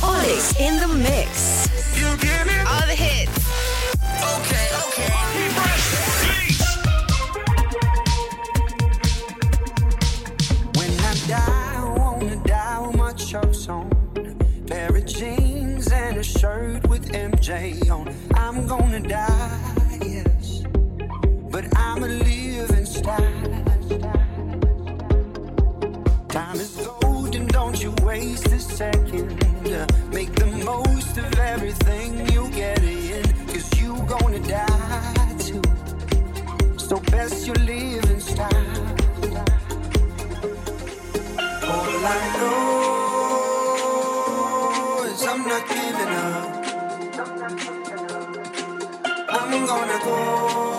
OLiX in the mix. You give me All the hits. okay, okay. When I die, I wanna die with my chucks on. Pair of jeans and a shirt with MJ on. I'm gonna die, yes. But I'ma live in style. Waste a second. Make the most of everything you get in. Cause you gonna die too. So best you live in style. All I know is I'm not giving up. I'm gonna go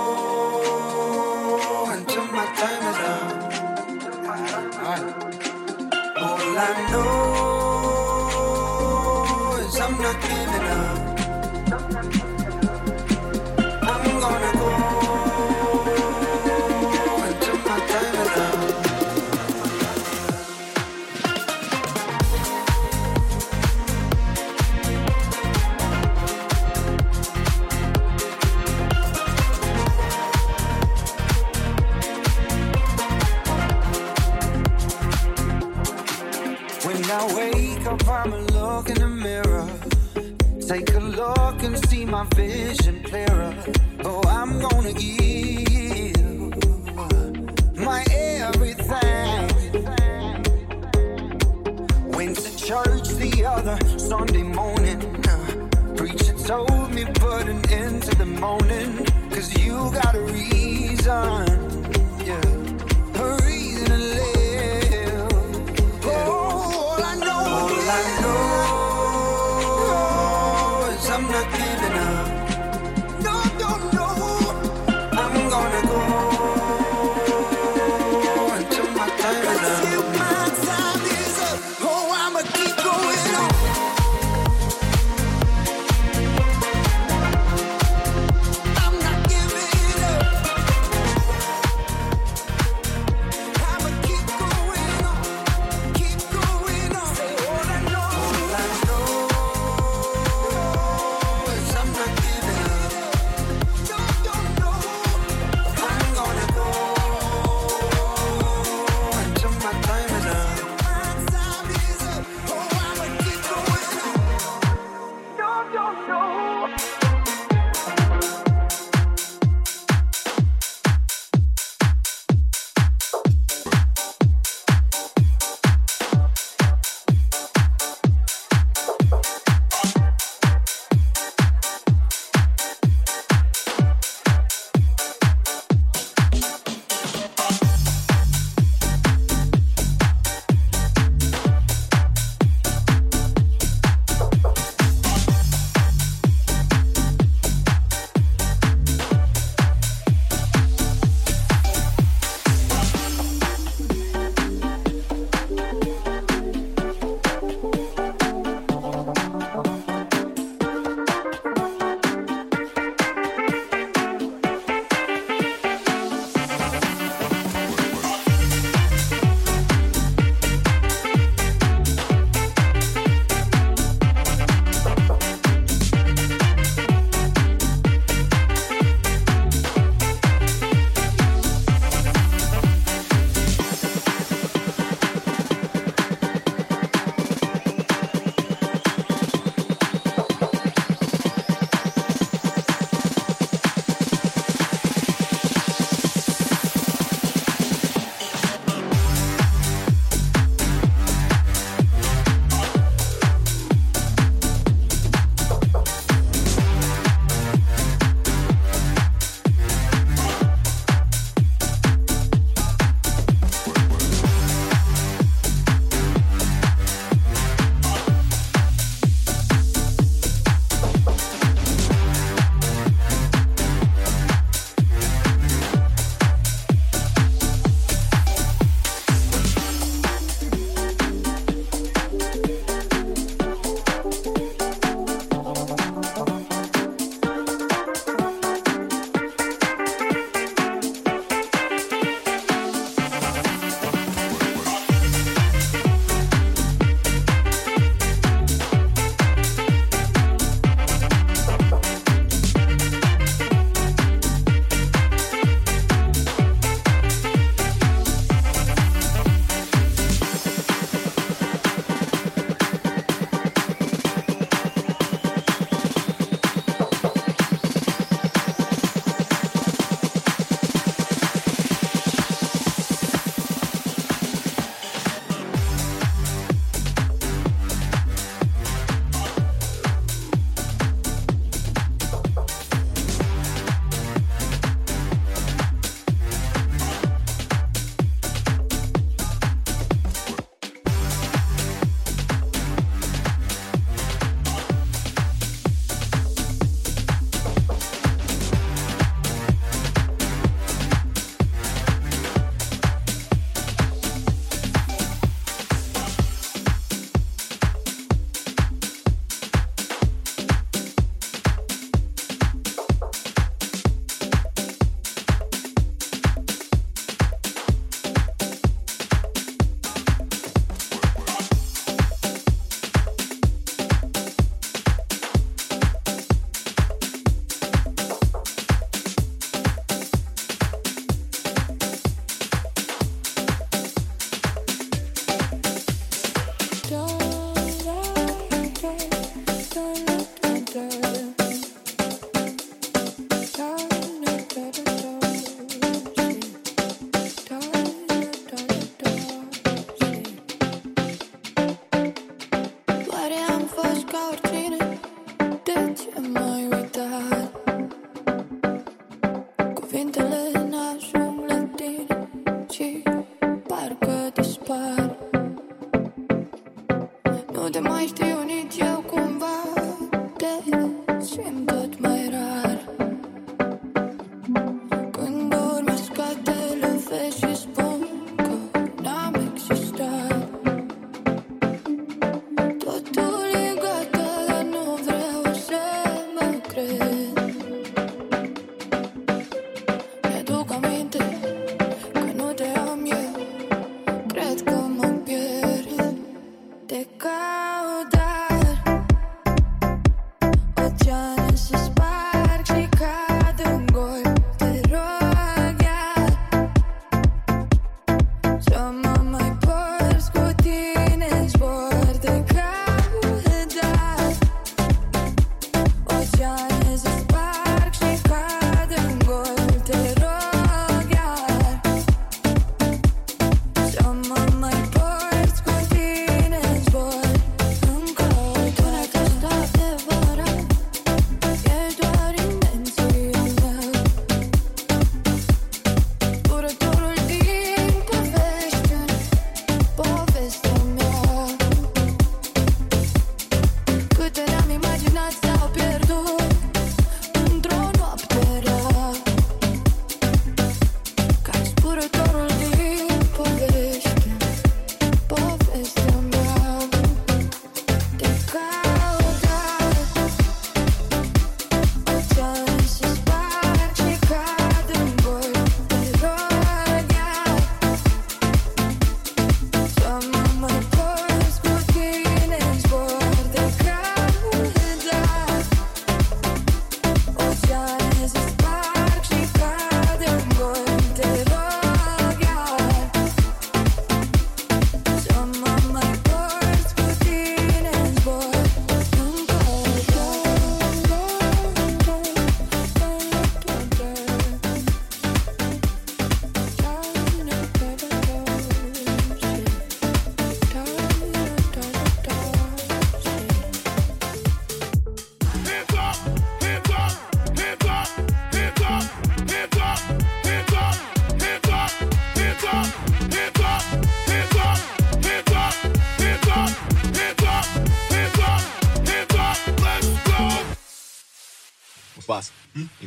in the mirror. Take a look and see my vision clearer. Oh, I'm gonna give my everything. Went to church the other Sunday morning. Preacher told me put an end to the moaning. Cause you got a reason. Yeah.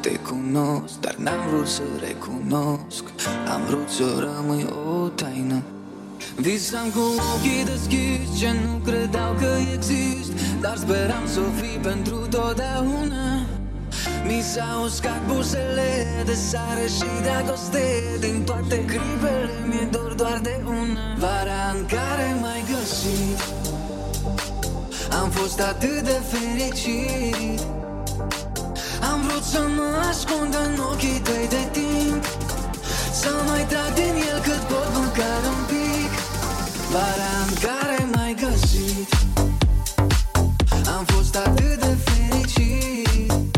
te cunosc Dar n-am vrut să recunosc. Am vrut să rămâi o taină. Visam cu ochii deschiși Ce nu credeau că exist Dar speram să o fi pentru totdeauna. Mi s-au uscat buzele de sare și de agoste Din toate clipele mi-e dor doar de una. Vara în care m-ai găsit Am fost atât de fericit. Am vrut să mă ascund în ochii tăi de timp. Să mai trag din el cât pot măcar un pic. Vara în care m-ai găsit. Am fost atât de fericit.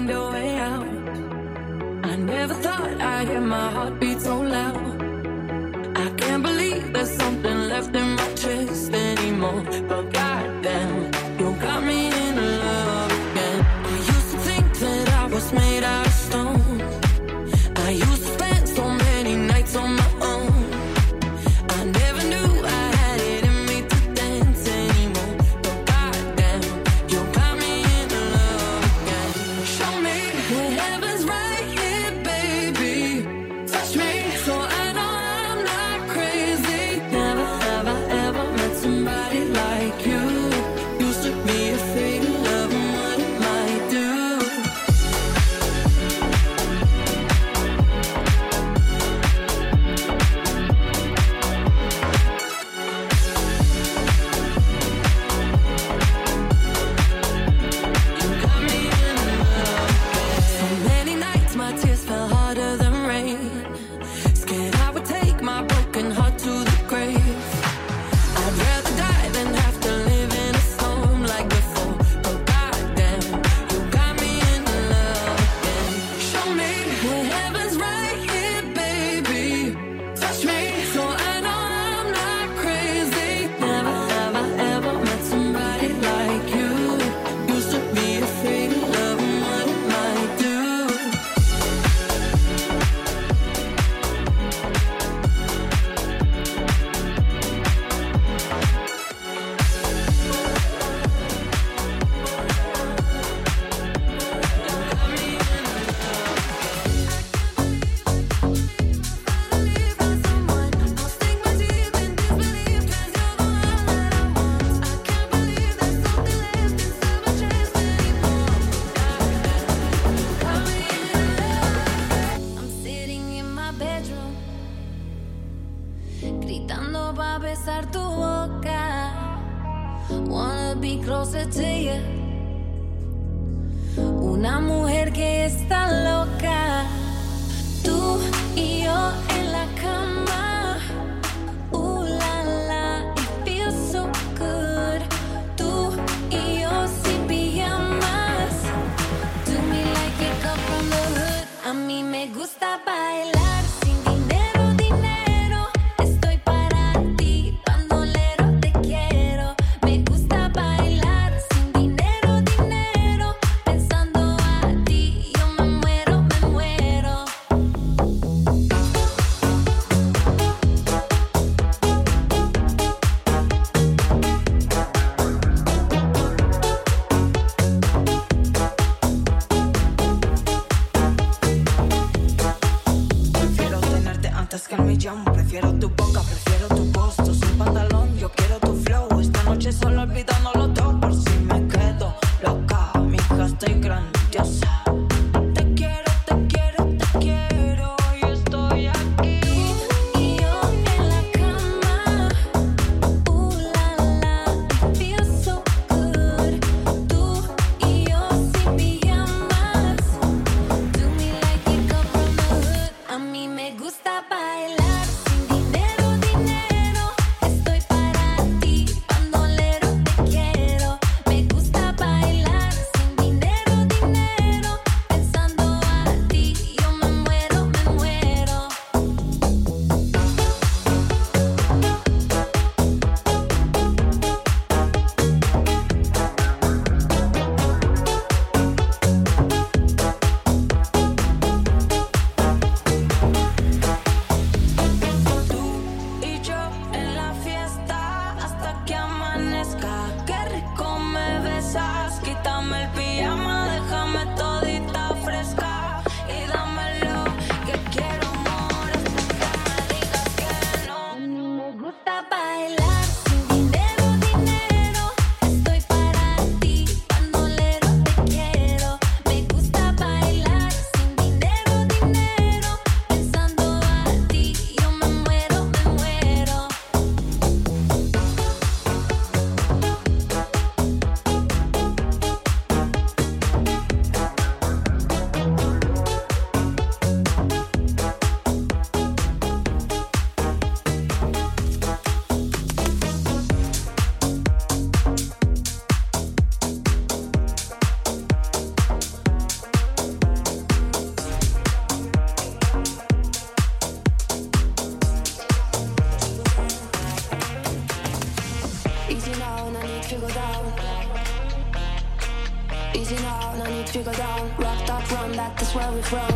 find a way out. I never thought I'd hear my heart beat so loud. Where we from.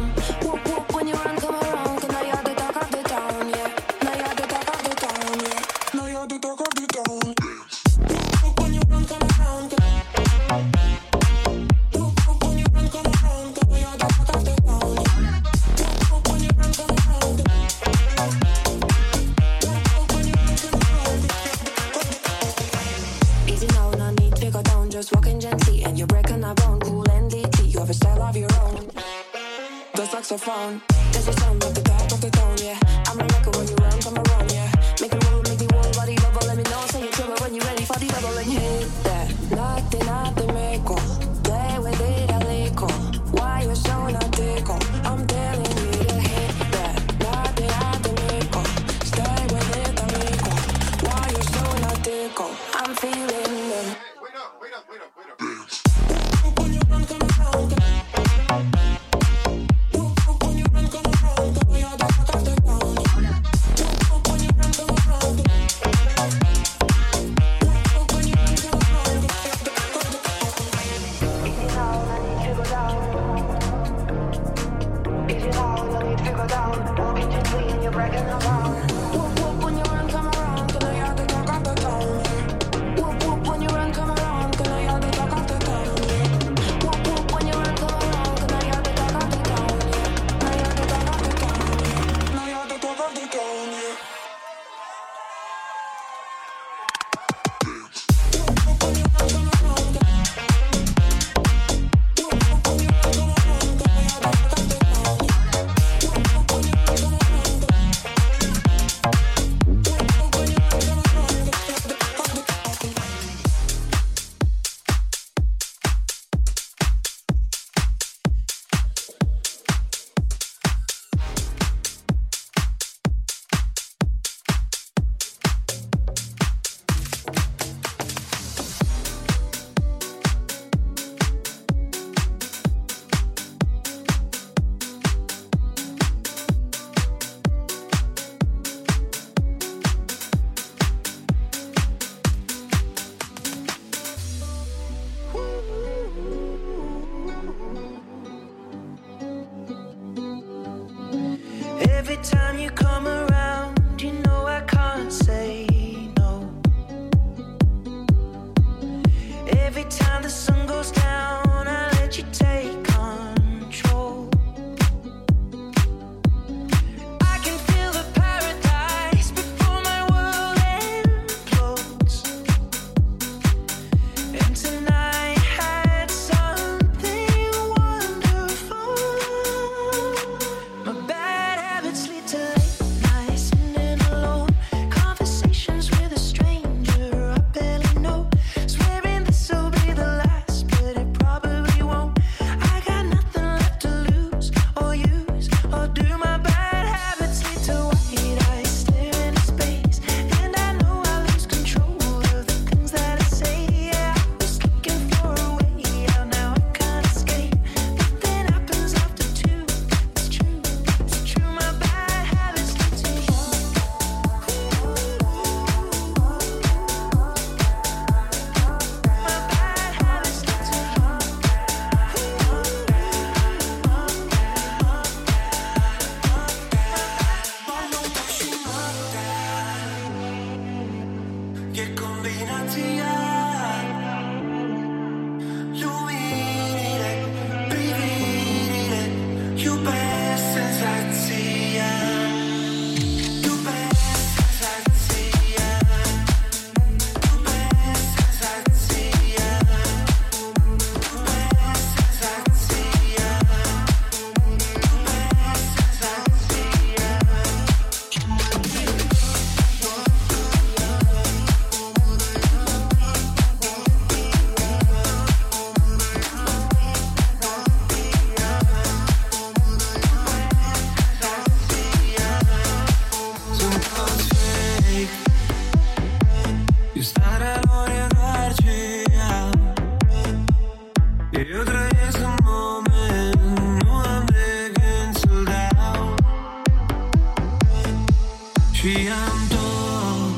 și am tot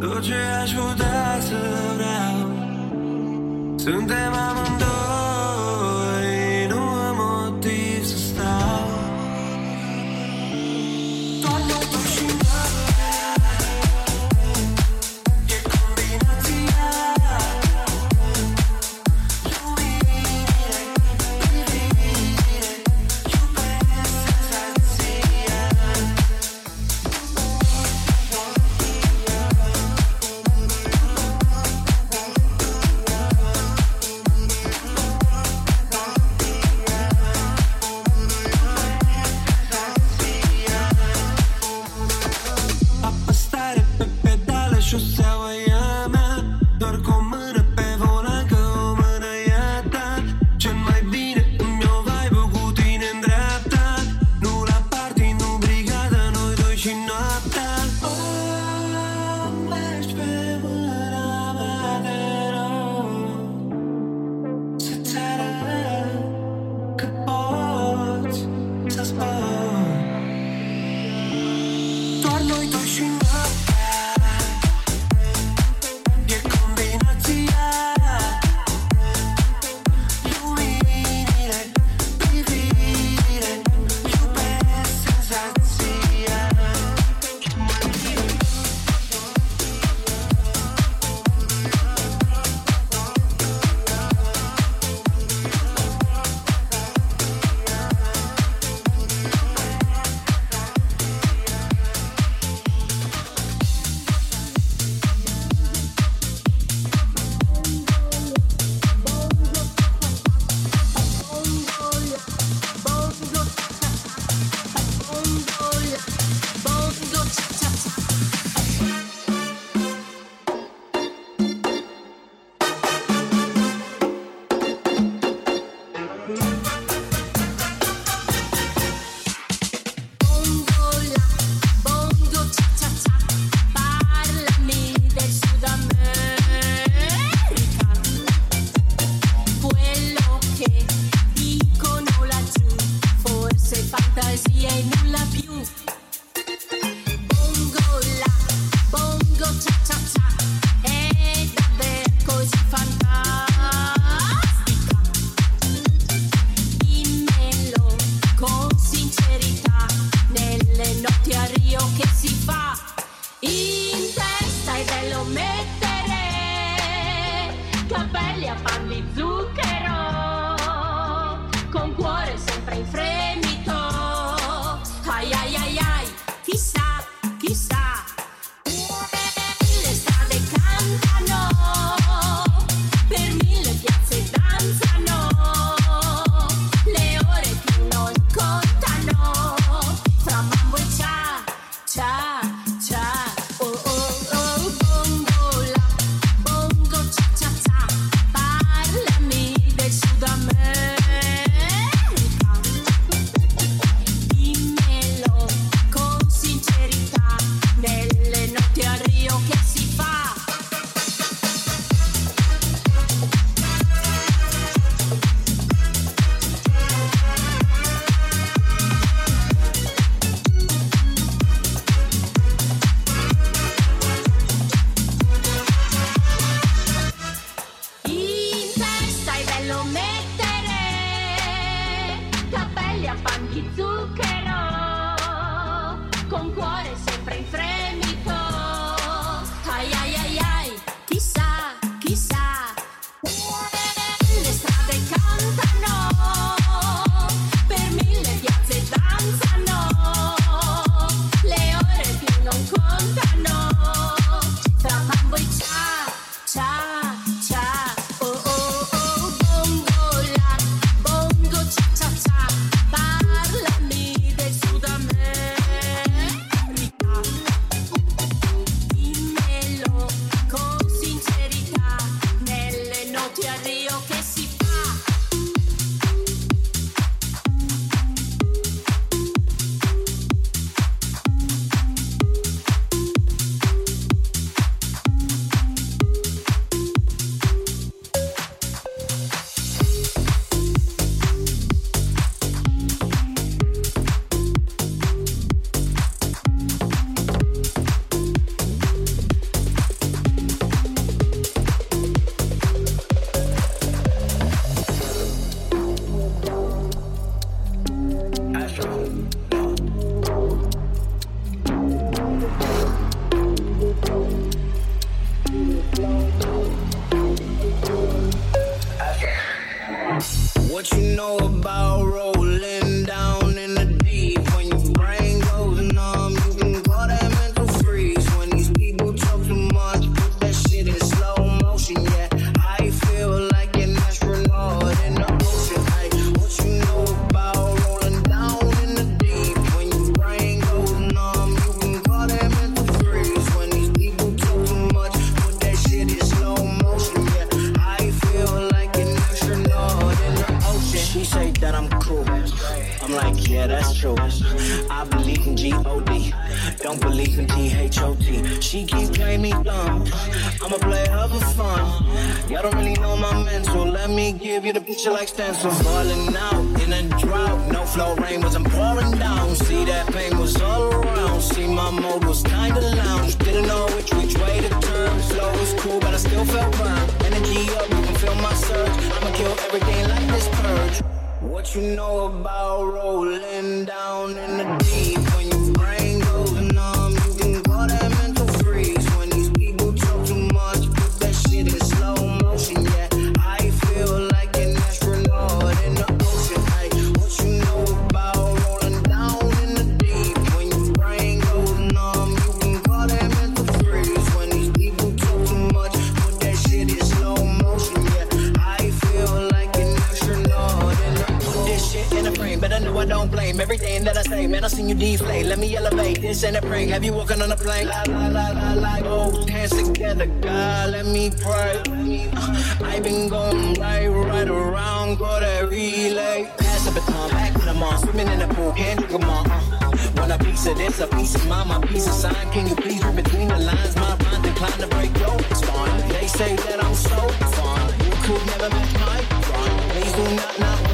Tot ce aș putea să vreau. Suntem amândoi distance watching you deflate. Let me elevate. This ain't a prank. Have you walking on a plane? La la la la la. Go dance together, God. Let me pray. Uh, I've been going right, right around. Go that relay. Pass the baton, back to the mall. Swimming in the pool, can't drink them all. Uh, want a piece of this, a piece of mine, my piece of sign. Can you please read between the lines? My mind declined to break your spine. They say that I'm so fine. You could never match my fun. Please do not, not.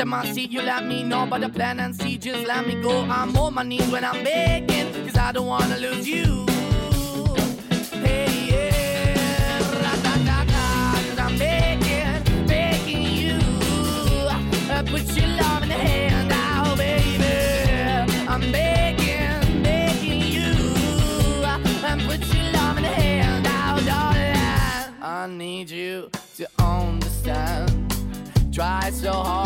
Anytime I see, you let me know. But the plan and see, just let me go. I'm on my knees when I'm begging, cause I don't wanna lose you. Hey, yeah, ra-da-da-da, I'm begging, begging you. Uh, put your love in the hand out, baby. I'm begging, begging you. Uh, and put your love in the hand out, darling. I need you to understand. Try so hard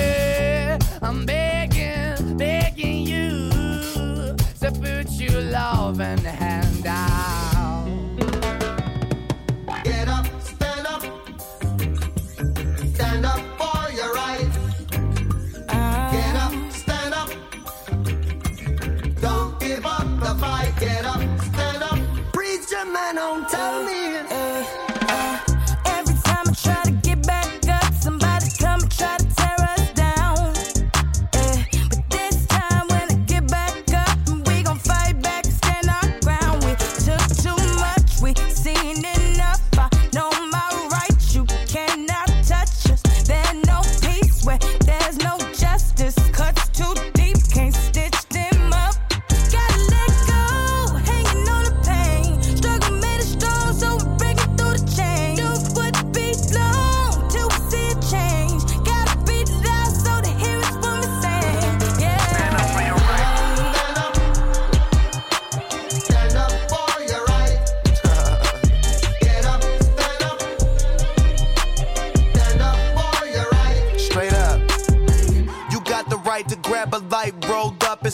Loving hand out. Get up, stand up. Stand up for your right. Get up, stand up. Don't give up the fight. Get up, stand up. Preacher man, don't tell me.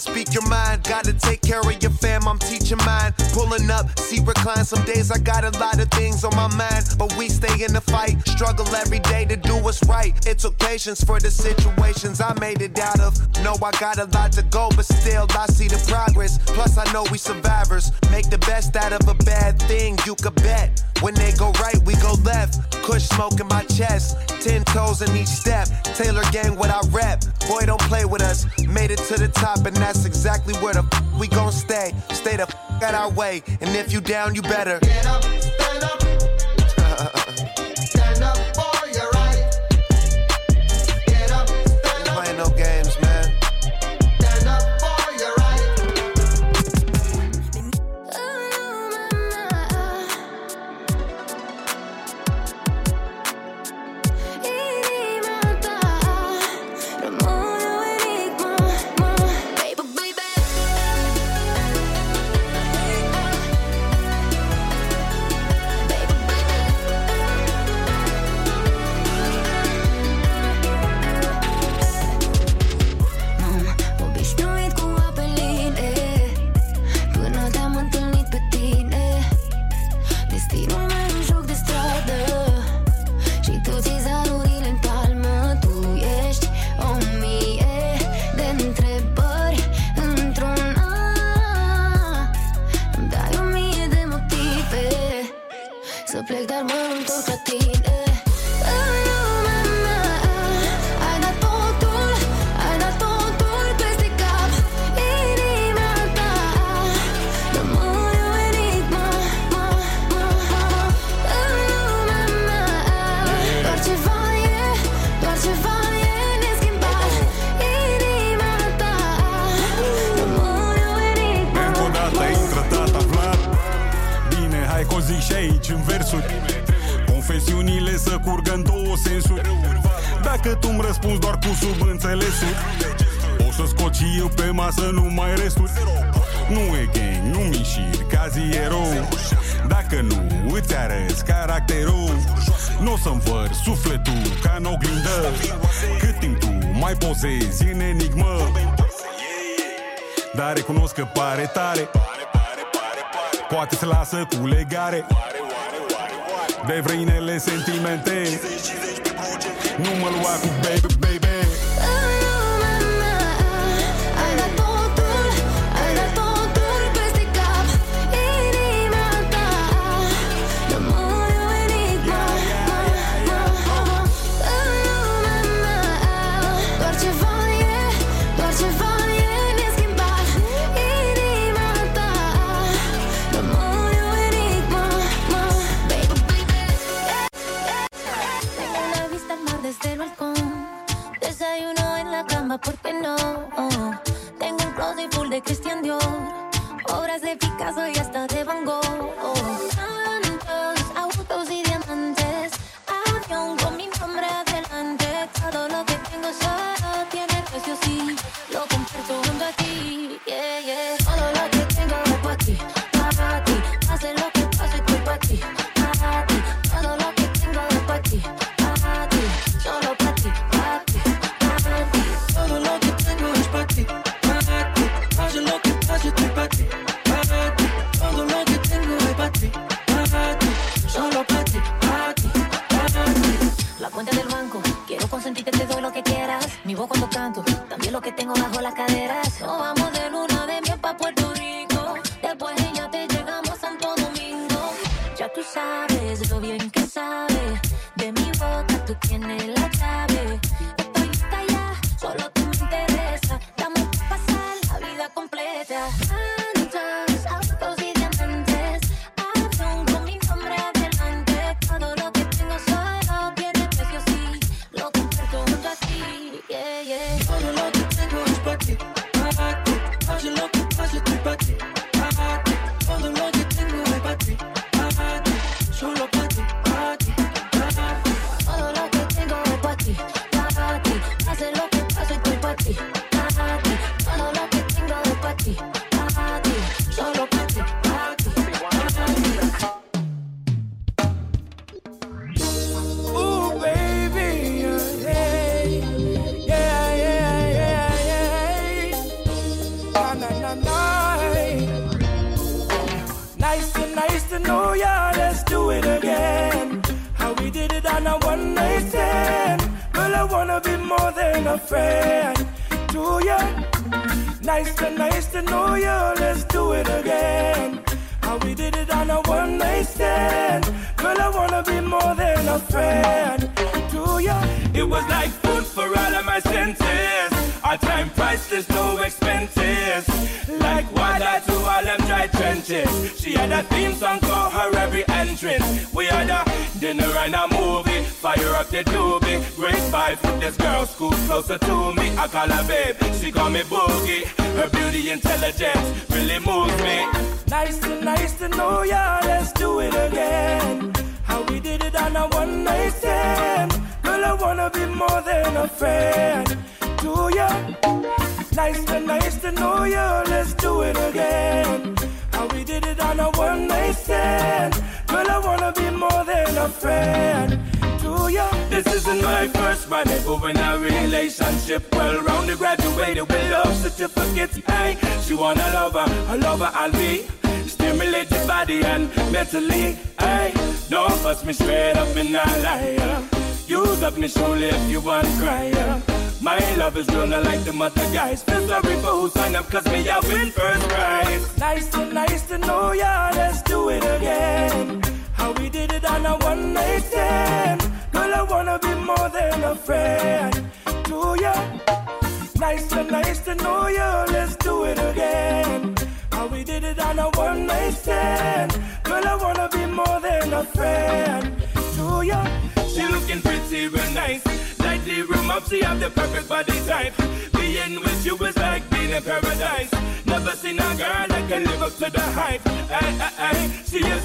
speak your mind. Gotta take care of your fam, I'm teaching mine. Pulling up, see recline. Some days I got a lot of things on my mind, but we stay in the fight. Struggle every day to do what's right. It took patience for the situations I made it out of. No, I got a lot to go, but still I see the progress. Plus, I know we survivors. Make the best out of a bad thing, you could bet. When they go right, we go left. Kush smoke in my chest, ten toes in each step. Taylor gang, what I rap. Boy, don't play with us. Made it to the top, and that's that's exactly where the f- we gon' stay. Stay the f- out our way, and if you down, you better get up.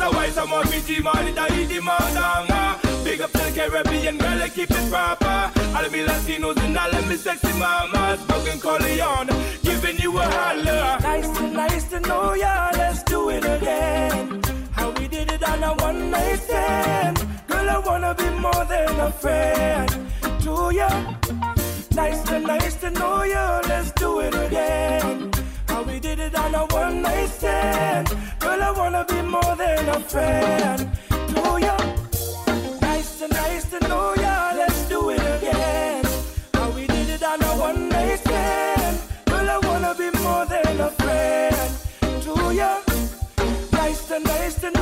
A wise, I'm a BG, money, that easy, madanga. Ah. Big up the Caribbean girl, I keep it proper. All me Latinos and all of me sexy mamas. Broken Corleone, giving you a holler. Nice to nice to know ya, let's do it again. How we did it on a one night stand. Girl, I wanna be more than a friend to ya. Nice to nice to know ya, let's do it again. Did it on a one night stand. Girl, I wanna be more than a friend to ya. Nice to nice to know ya, let's do it again. How we did it on a one night stand. Girl, I wanna be more than a friend to ya. Nice to nice to know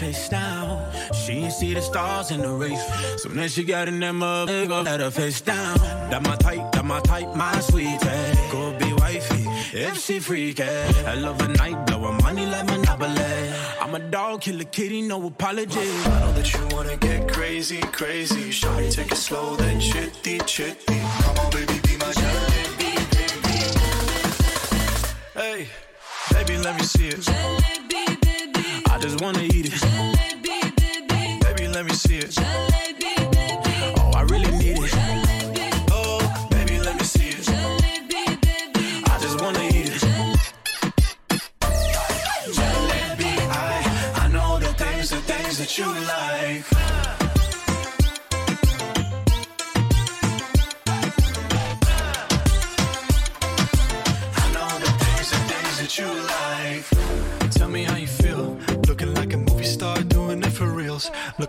chase down, She ain't see the stars in the race. So now she got in that motherfucker, let her face down. That my type, that my type, my sweetie. Go be wifey, if she freaky. I love a night, blowin' money like Monopoly. I'm a dog, kill a kitty, no apology. I know that you wanna get crazy, crazy. Shawty, take it slow, then chitty, chitty. Come on, baby, be my jalebi, baby. Hey, baby, let me see it. I just wanna eat it see it.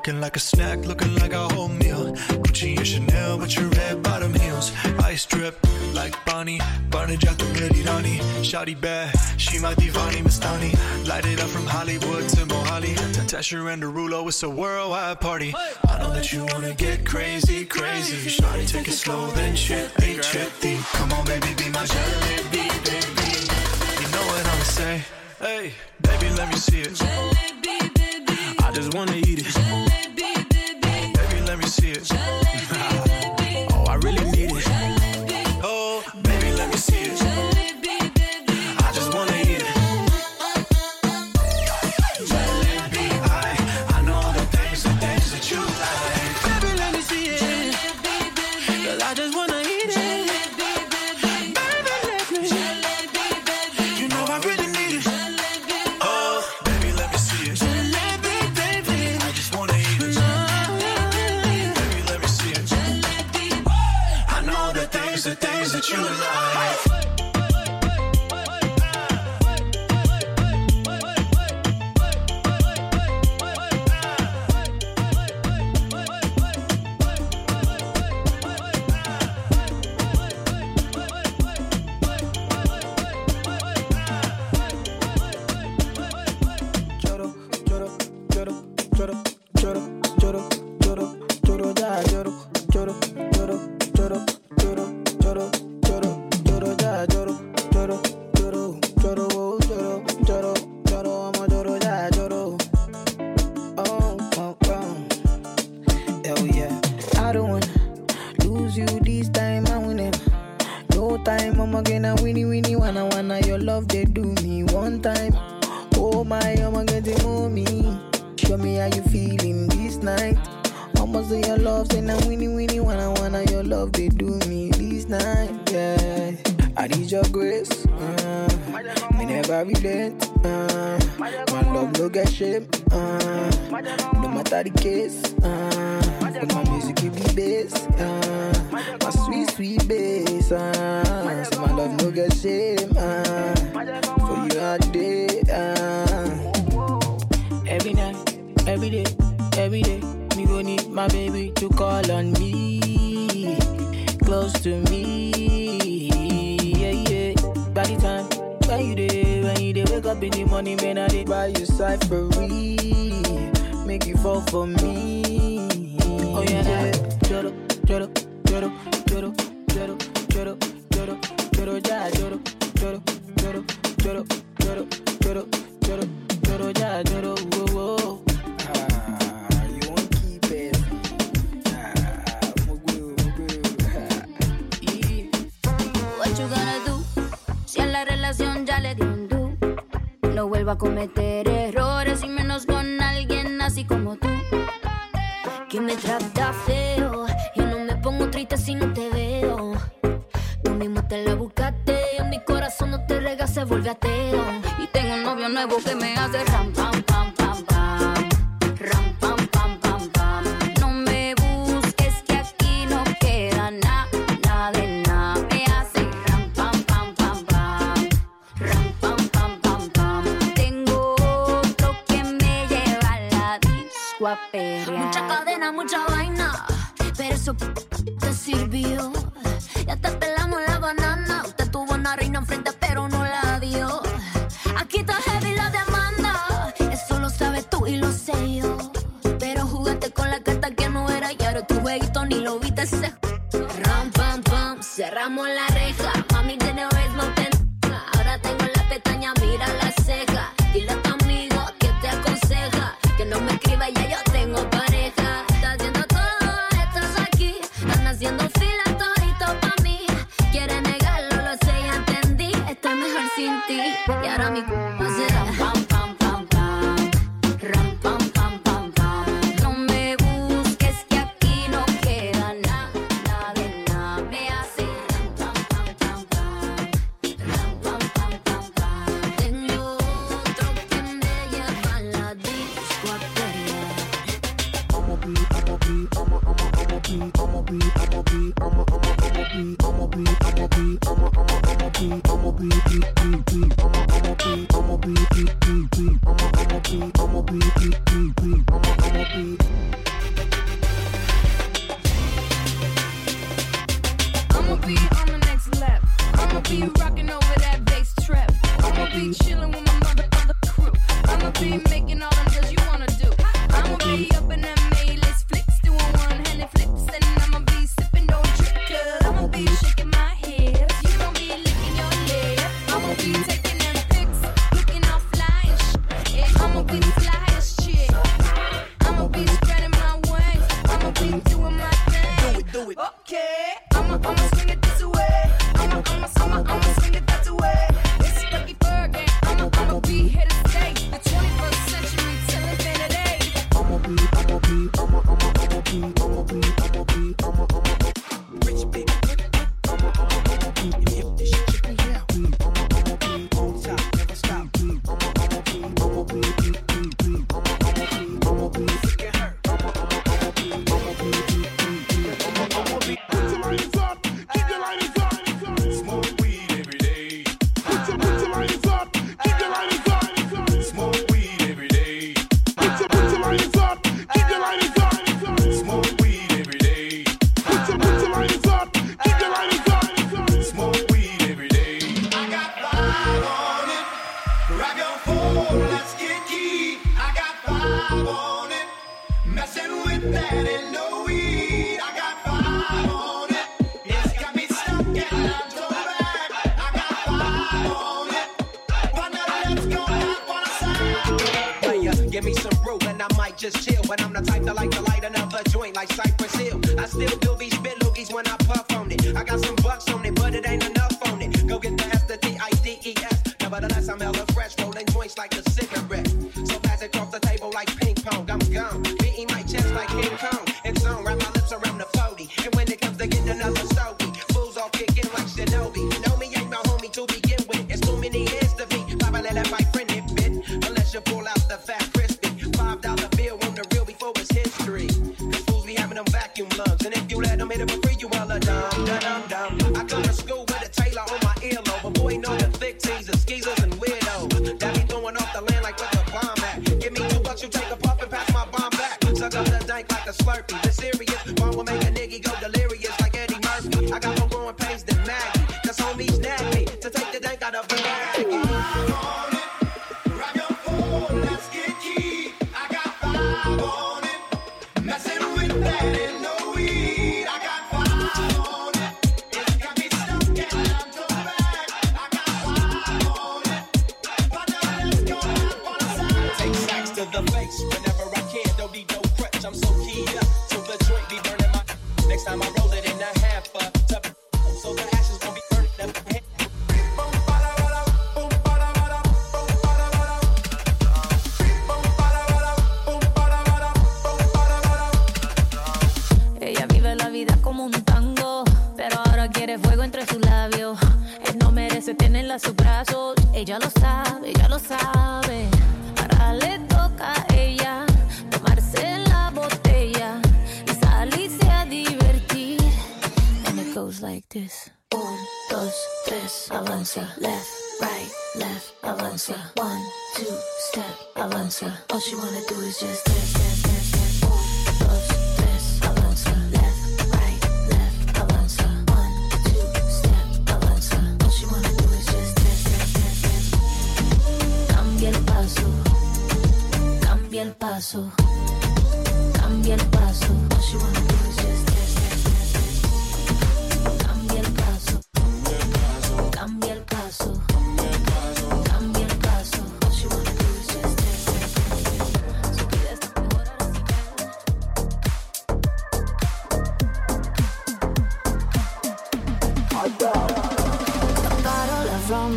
Looking like a snack, looking like a whole meal. Gucci and Chanel with your red bottom heels. Ice drip like Bonnie. Barney Jack the Rani. Shotty bad, she my divani Mastani. Light it up from Hollywood to Mohali. Tesher and Derulo, it's a worldwide party. I know that you wanna get crazy, crazy. Shotty, take it slow, then chippy, chippy. Come on, baby, be my jalebi, baby. You know what I'ma say? Hey, baby, let me see it. Baby. I just wanna eat it me see it. close to me. Yeah, yeah. By the time when you day, when you day, wake up in the morning, man, I did by your side for free. Make you fall for me. Oh yeah, yeah. Joro, joro, joro, joro, joro. 込めて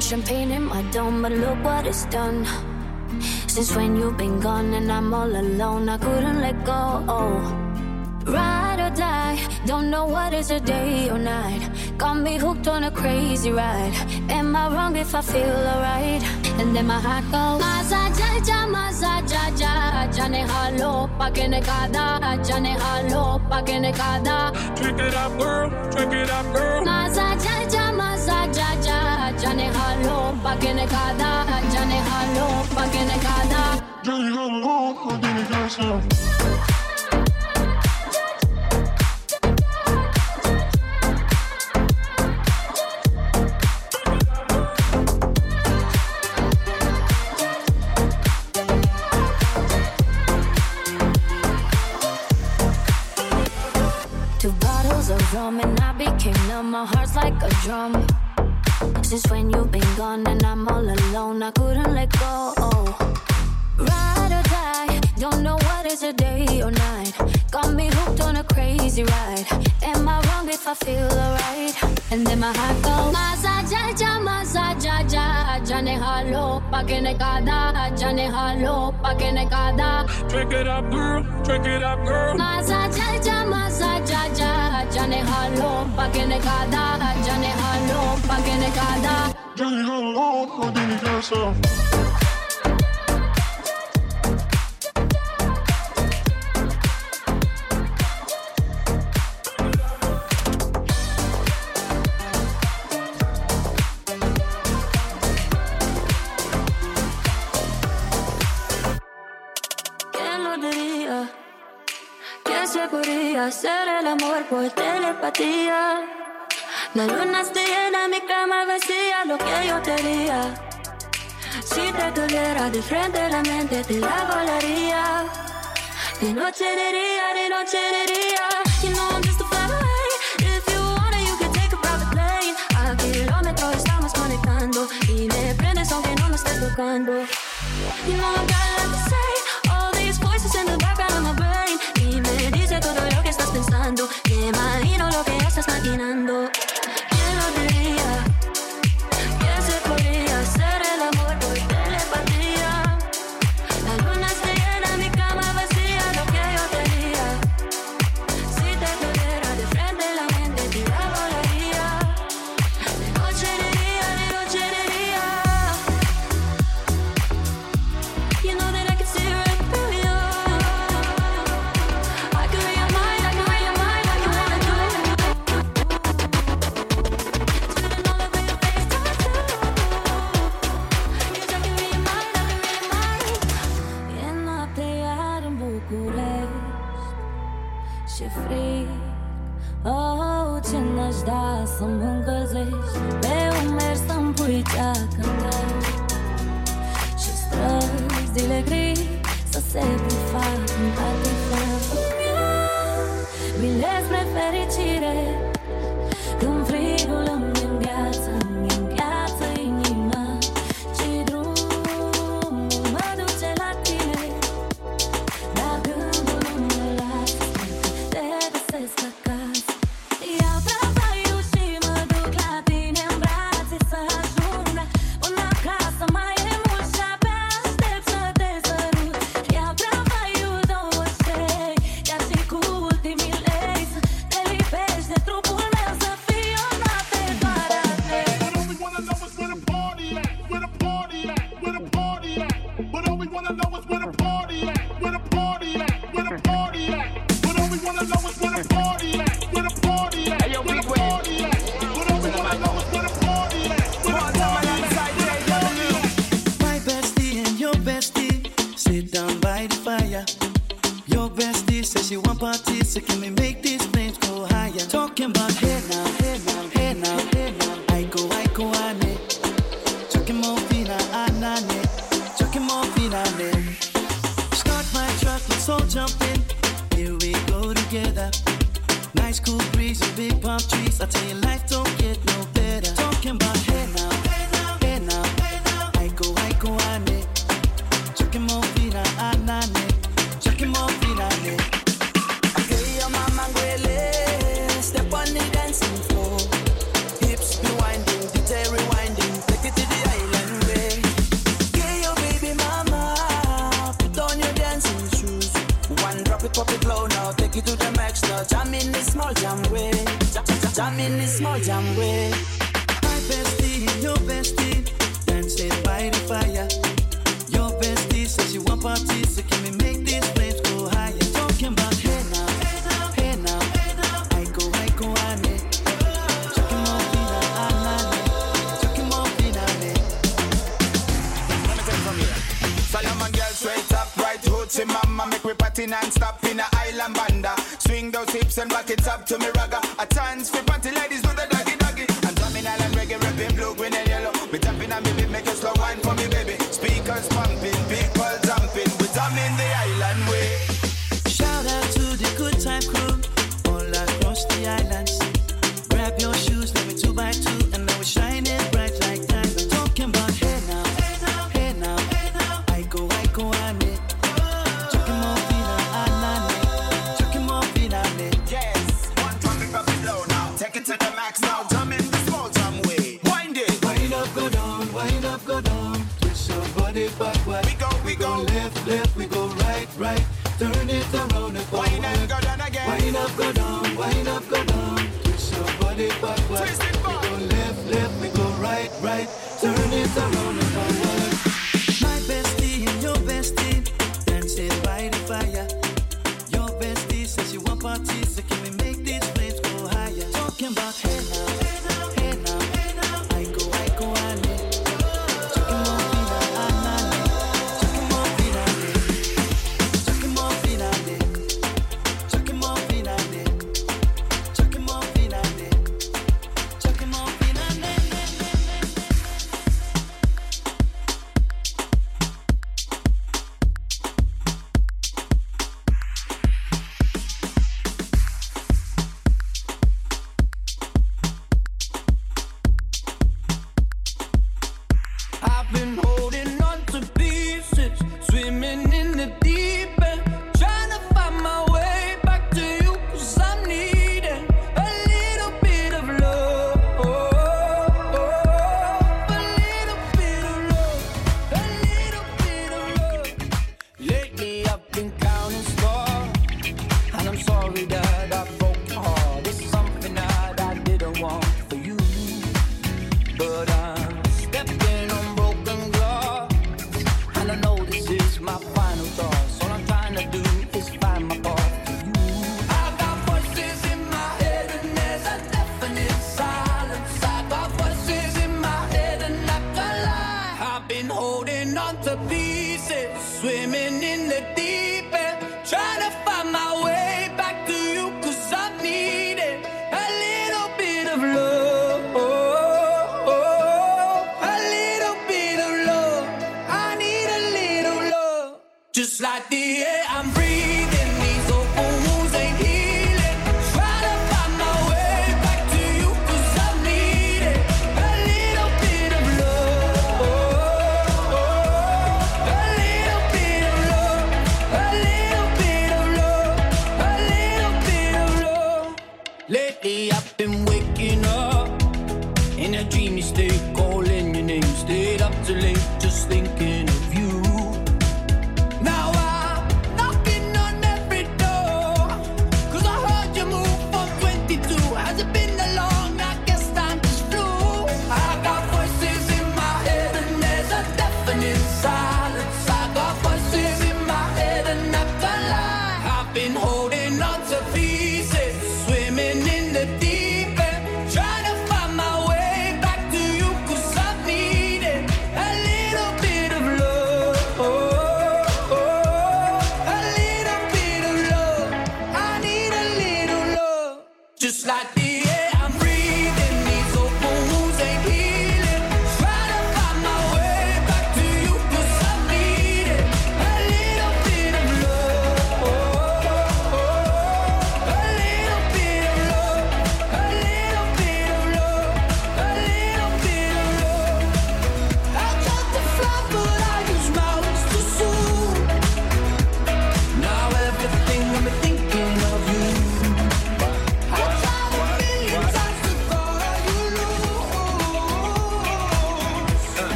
champagne in my dome, but look what it's done. Since when you've been gone and I'm all alone, I couldn't let go. Oh, ride or die, don't know what is a day or night. Got me hooked on a crazy ride. Am I wrong if I feel alright? And then my heart goes, Maza ja ja, maza ja ja, jane halo, pa que ne kada, jane halo, pa que ne kada. Drink it up, girl. Drink it up, girl. Maza ja ja, ja ja, jane halo, pa que ne kada, jane halo, pa que ne kada. Johnny Halo, Two bottles of rum and I became numb. My heart's like a drum. Since when you've been gone and I'm all alone, I couldn't let go. Ride or die, don't know what is a day or night. Got me hooked on a crazy ride. Am I wrong if I feel alright? And then my heart goes, Maza ja ja, maza ja ja, jane halo, pa que ne kada, jane halo, pa que ne kada. Drink it up, girl. Drink it up, girl. Maza ja ja, maza ja ja, jane halo, pa que ne kada, jane halo, pa que ne kada. Johnny Halo, Houdini Casa. Hacer el amor por telepatía? La luna está llena, mi cama vacía, lo que yo diría. Si te tuviera de frente la mente te la volaría. De noche de día, de noche de día. You know I'm just a fly. If you wanna, you can take a private plane. A kilómetros estamos conectando y me prendes aunque no me estés tocando. You know I got lot to say. Pensando. Me imagino lo que estás maquinando. Să se prefac în patifar Bine spre fericire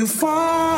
you fall.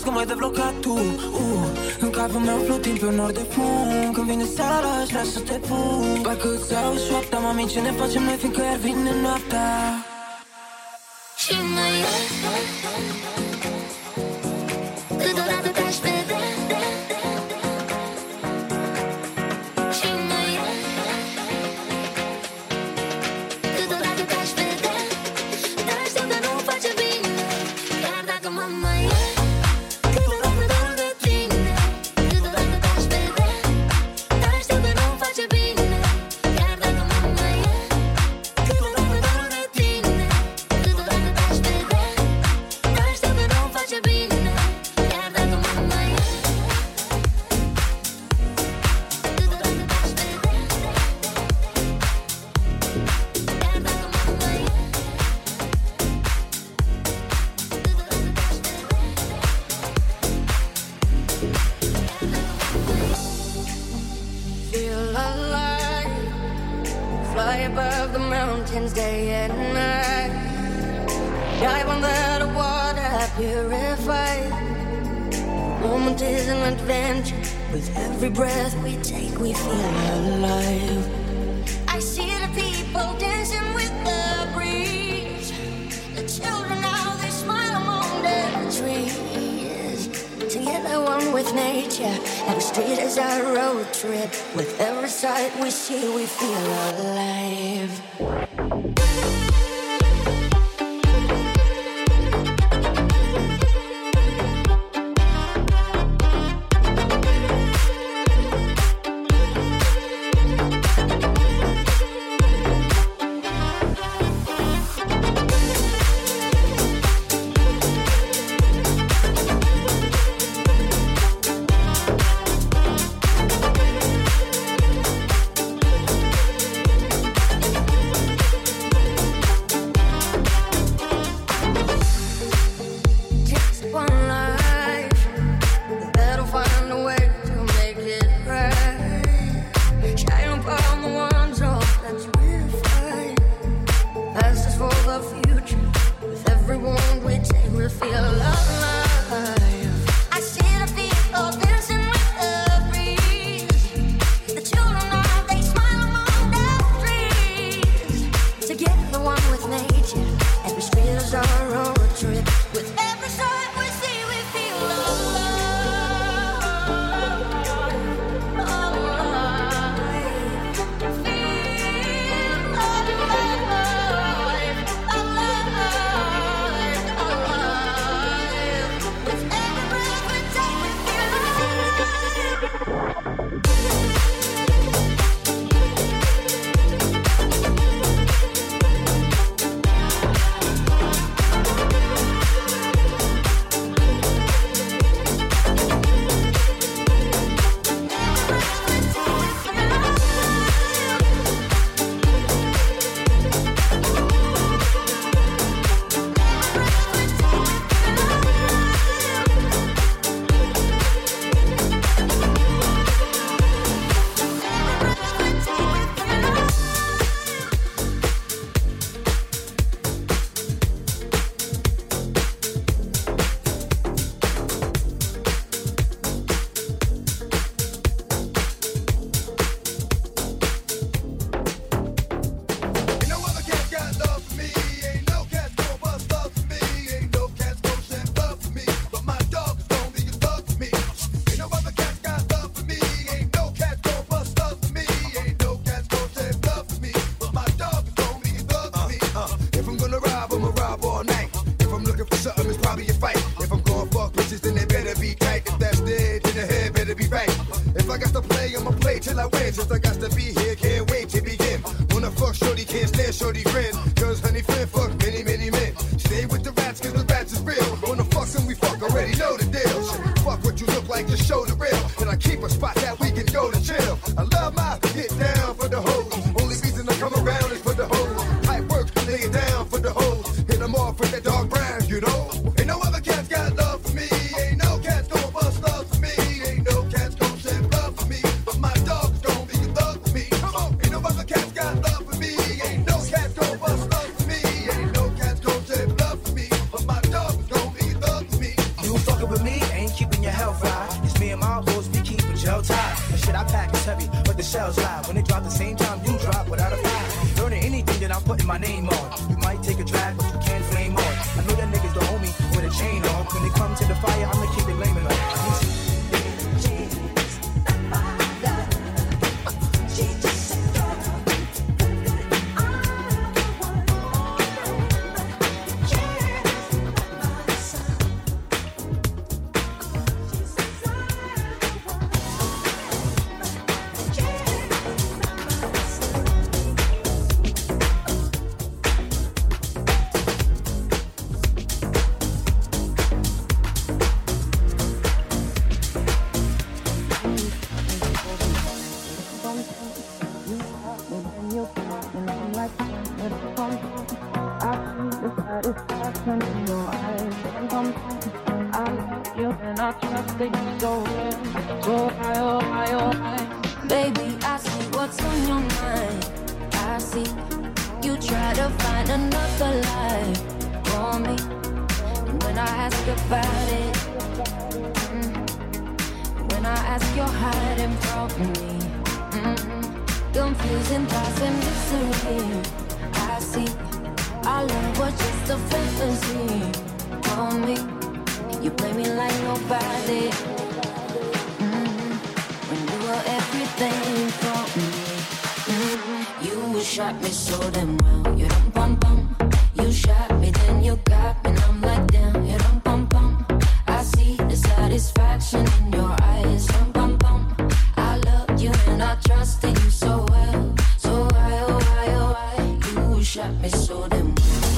vezi cum ai deblocat tu uh. În capul meu plutim pe un nor de fum. Când vine seara aș vrea să te pun Parcă îți iau șoapta, mami, ce ne facem noi Fiindcă iar vine noaptea? Și mai e me